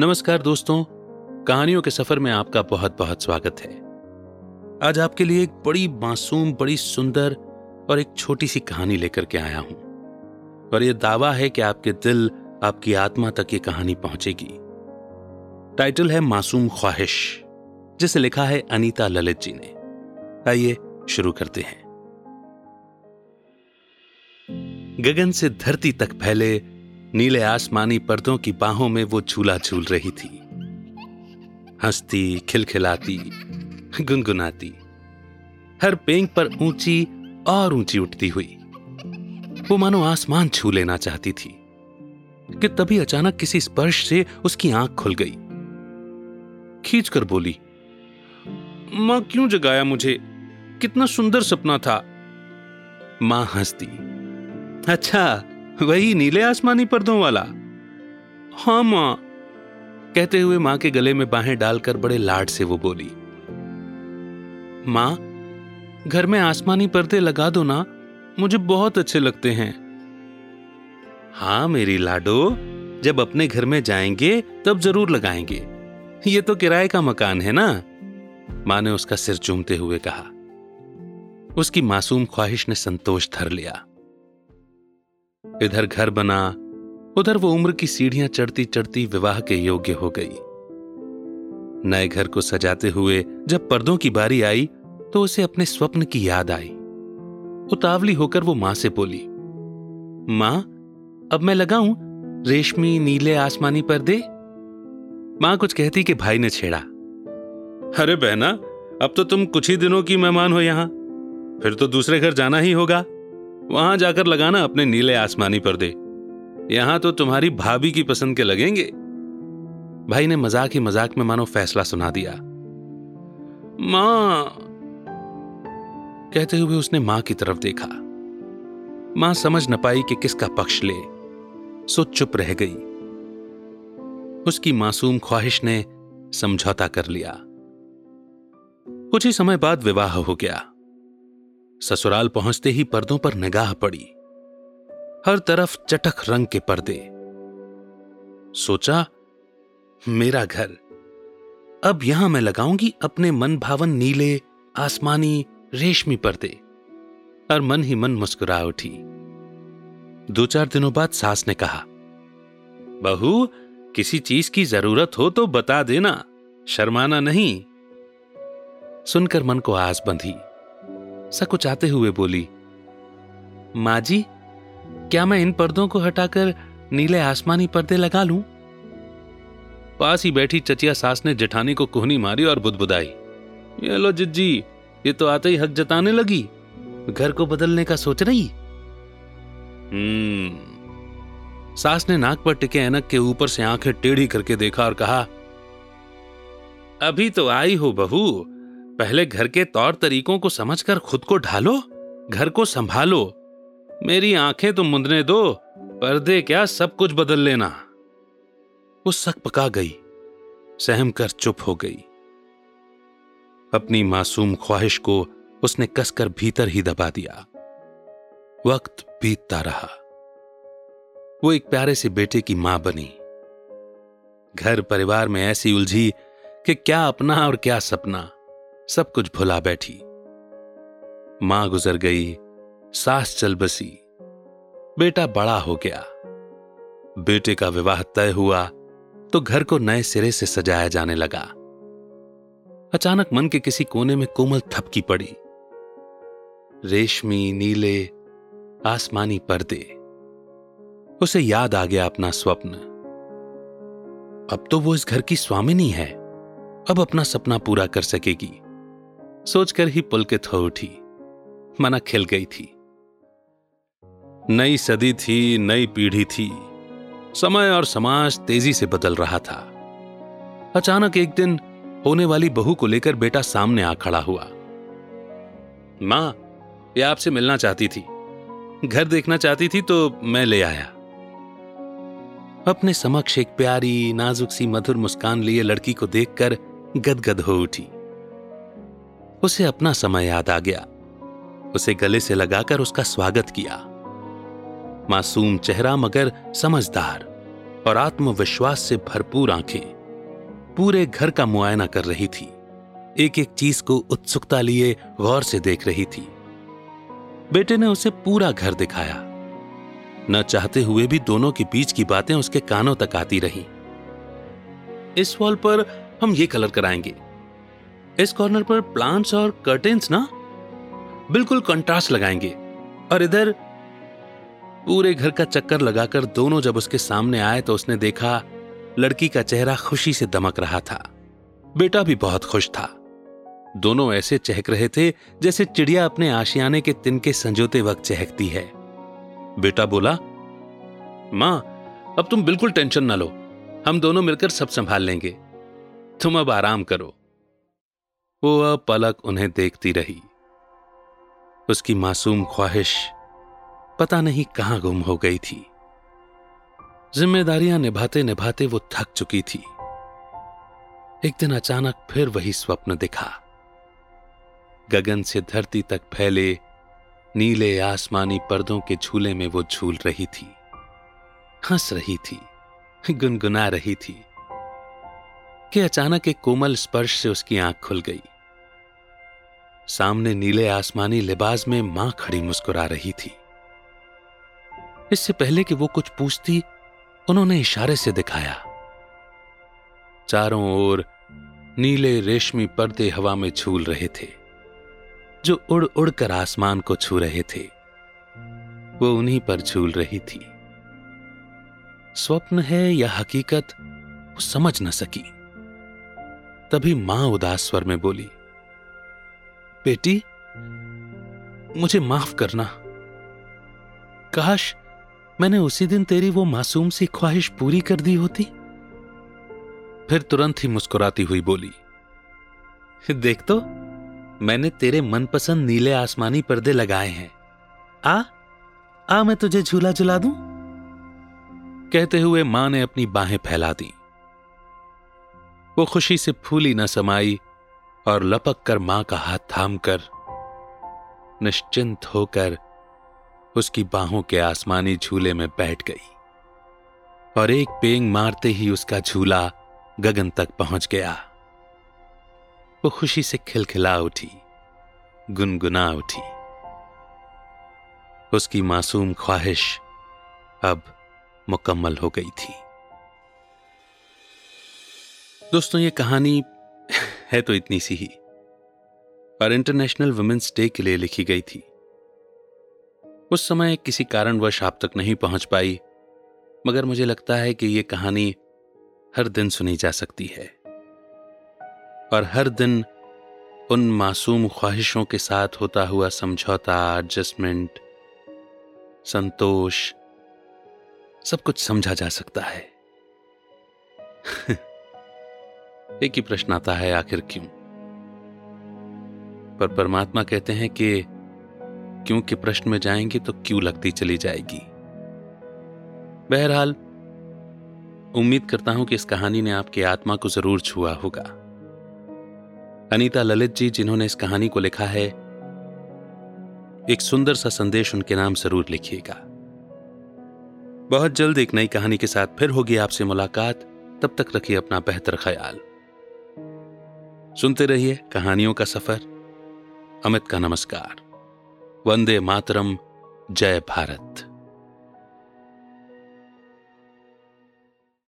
नमस्कार दोस्तों, कहानियों के सफ़र में आपका बहुत बहुत स्वागत है। आज आपके लिए एक बड़ी मासूम, बड़ी सुंदर और एक छोटी सी कहानी लेकर के आया हूँ। और यह दावा है कि आपके दिल, आपकी आत्मा तक ये कहानी पहुंचेगी। टाइटल है मासूम ख्वाहिश, जिसे लिखा है अनीता ललित जी ने। आइए शुरू करते हैं। गगन से धरती तक फैले नीले आसमानी पर्दों की बाहों में वो झूला झूल रही थी। हंसती, खिलखिलाती, गुनगुनाती। हर पेंग पर ऊँची और ऊँची उठती हुई। वो मानो आसमान छू लेना चाहती थी, कि तभी अचानक किसी स्पर्श से उसकी आँख खुल गई। खींचकर बोली, माँ, क्यों जगाया मुझे? कितना सुंदर सपना था। माँ हंसती अच्छा वही नीले आसमानी पर्दों वाला। हाँ, माँ। कहते हुए माँ के गले में बाहें डालकर बड़े लाड से वो बोली, माँ, घर में आसमानी पर्दे लगा दो ना, मुझे बहुत अच्छे लगते हैं। हाँ मेरी लाडो, जब अपने घर में जाएँगे, तब ज़रूर लगाएँगे। ये तो किराए का मकान है ना? माँ ने उसका सिर चूमते हुए कहा। उसकी मासूम ख्वाहिश ने संतोष धर लिया। इधर घर बना, उधर वो उम्र की सीढ़ियाँ चढ़ती चढ़ती विवाह के योग्य हो गई। नए घर को सजाते हुए जब पर्दों की बारी आई तो उसे अपने स्वप्न की याद आई। उतावली होकर वो माँ से बोली, माँ, अब मैं लगाऊँ रेशमी नीले आसमानी पर्दे? माँ कुछ कहती कि भाई ने छेड़ा, अरे बहना, अब तो तुम कुछ ही दिनों की मेहमान हो यहाँ, फिर तो दूसरे घर जाना ही होगा। वहाँ जाकर लगाना अपने नीले आसमानी पर्दे। यहाँ तो तुम्हारी भाभी की पसंद के लगेंगे। भाई ने मज़ाक ही मज़ाक में मानो फैसला सुना दिया। माँ! कहते हुए उसने माँ की तरफ़ देखा। माँ समझ न पाई कि किसका पक्ष ले। सो चुप रह गई। उसकी मासूम ख्वाहिश ने समझौता कर लिया। कुछ ही समय बाद विवाह हो गया। ससुराल पहुँचते ही पर्दों पर निगाह पड़ी। हर तरफ़ चटक रंग के पर्दे। सोचा, मेरा घर। अब यहाँ मैं लगाऊँगी अपने मन भावन नीले, आसमानी, रेशमी पर्दे। और मन ही मन मुस्कुरा उठी। दो चार दिनों बाद सास ने कहा, बहू, किसी चीज़ की ज़रूरत हो तो बता देना। शर्माना नहीं। सुनकर मन को आस बंधी। सकुचाते हुए बोली माँ जी क्या मैं इन पर्दों को हटाकर नीले आसमानी पर्दे लगा लूँ? पास ही बैठी चचिया सास ने जेठानी को कोहनी मारी और बुदबुदाई, ये लो जिज्जी, ये तो आते ही हक जताने लगी। घर को बदलने का सोच रही? हम्म. सास ने नाक पर टिके ऐनक के ऊपर से आँखें टेढ़ी करके देखा और कहा, अभी तो आई हो बहू पहले घर के तौर तरीकों को समझकर खुद को ढालो, घर को संभालो। मेरी आँखें तो मुंदने दो, पर्दे क्या सब कुछ बदल लेना। वो सक पका गई, सहम कर चुप हो गई। अपनी मासूम ख्वाहिश को उसने कसकर भीतर ही दबा दिया। वक्त बीतता रहा। वो एक प्यारे से बेटे की माँ बनी। घर परिवार में ऐसी उलझी कि क्या अपना और क्या सपना। सब कुछ भुला बैठी। माँ गुजर गई, सास चल बसी। बेटा बड़ा हो गया। बेटे का विवाह तय हुआ तो घर को नए सिरे से सजाया जाने लगा। अचानक मन के किसी कोने में कोमल थपकी पड़ी। रेशमी, नीले, आसमानी पर्दे। उसे याद आ गया अपना स्वप्न। अब तो वो इस घर की स्वामिनी है। अब अपना सपना पूरा कर सकेगी। सोचकर ही पुलकित हो उठी। मना खिल गई थी। नई सदी थी, नई पीढ़ी थी। समय और समाज तेज़ी से बदल रहा था। अचानक एक दिन होने वाली बहू को लेकर बेटा सामने आ खड़ा हुआ। माँ, ये आपसे मिलना चाहती थी। घर देखना चाहती थी तो मैं ले आया। अपने समक्ष एक प्यारी, नाजुक सी, मधुर मुस्कान लिए लड़की को देखकर गदगद हो उठी। उसे अपना समय याद आ गया। उसे गले से लगाकर उसका स्वागत किया। मासूम चेहरा मगर समझदार और आत्मविश्वास से भरपूर आँखें पूरे घर का मुआयना कर रही थी। एक एक चीज़ को उत्सुकता लिए गौर से देख रही थी। बेटे ने उसे पूरा घर दिखाया। न चाहते हुए भी दोनों के बीच की बातें उसके कानों तक आती रहीं। इस वॉल पर हम ये कलर कराएँगे। इस कॉर्नर पर प्लांट्स और कर्टेन्स ना? बिल्कुल कंट्रास्ट लगाएँगे। और इधर पूरे घर का चक्कर लगाकर दोनों जब उसके सामने आए तो उसने देखा, लड़की का चेहरा खुशी से दमक रहा था। बेटा भी बहुत खुश था। दोनों ऐसे चहक रहे थे जैसे चिड़िया अपने आशियाने के तिनके संजोते वक्त चहकती है। बेटा बोला, माँ, अब तुम बिल्कुल टेंशन ना लो। हम दोनों मिलकर सब संभाल लेंगे। तुम अब आराम करो। वो पलक उन्हें देखती रही। उसकी मासूम ख्वाहिश पता नहीं कहाँ गुम हो गई थी। जिम्मेदारियाँ निभाते निभाते वो थक चुकी थी। एक दिन अचानक फिर वही स्वप्न दिखा। गगन से धरती तक फैले नीले आसमानी पर्दों के झूले में वो झूल रही थी। हंस रही थी, गुनगुना रही थी। कि अचानक एक कोमल स्पर्श से उसकी आँख खुल गई। सामने नीले आसमानी लिबास में माँ खड़ी मुस्कुरा रही थी। इससे पहले कि वो कुछ पूछती, उन्होंने इशारे से दिखाया। चारों ओर नीले रेशमी पर्दे हवा में झूल रहे थे, जो उड़ उड़कर आसमान को छू रहे थे। वो उन्हीं पर झूल रही थी। स्वप्न है या हकीकत, वो समझ न सकी। तभी माँ उदास स्वर में बोली, बेटी, मुझे माफ़ करना। काश मैंने उसी दिन तेरी वो मासूम सी ख्वाहिश पूरी कर दी होती? फिर तुरंत ही मुस्कुराती हुई बोली, देख तो मैंने तेरे मनपसंद नीले आसमानी पर्दे लगाए हैं। आ आ मैं तुझे झूला झुला दूँ? कहते हुए माँ ने अपनी बाहें फैला दी। वो खुशी से फूली न समाई और लपक कर माँ का हाथ थामकर निश्चिंत होकर उसकी बाहों के आसमानी झूले में बैठ गई और एक पेंग मारते ही उसका झूला गगन तक पहुँच गया। वो खुशी से खिलखिला उठी, गुनगुना उठी। उसकी मासूम ख्वाहिश अब मुकम्मल हो गई थी। दोस्तों, ये कहानी है तो इतनी सी ही और इंटरनेशनल वुमेन्स डे के लिए लिखी गई थी। उस समय किसी कारणवश आप तक नहीं पहुँच पाई, मगर मुझे लगता है कि यह कहानी हर दिन सुनी जा सकती है। और हर दिन उन मासूम ख्वाहिशों के साथ होता हुआ समझौता एडजस्टमेंट संतोष, सब कुछ समझा जा सकता है। एक ही प्रश्न आता है, आखिर क्यों? पर परमात्मा कहते हैं कि क्यों के प्रश्न में जाएँगे तो क्यों लगती चली जाएगी? बहरहाल, उम्मीद करता हूँ कि इस कहानी ने आपकी आत्मा को ज़रूर छुआ होगा। अनीता ललित जी, जिन्होंने इस कहानी को लिखा है, एक सुंदर सा संदेश उनके नाम ज़रूर लिखिएगा। बहुत जल्द एक नई कहानी के साथ फिर होगी आपसे मुलाकात। तब तक रखिए अपना बेहतर ख्याल। सुनते रहिए कहानियों का सफ़र। अमित का नमस्कार। वंदे मातरम। जय भारत।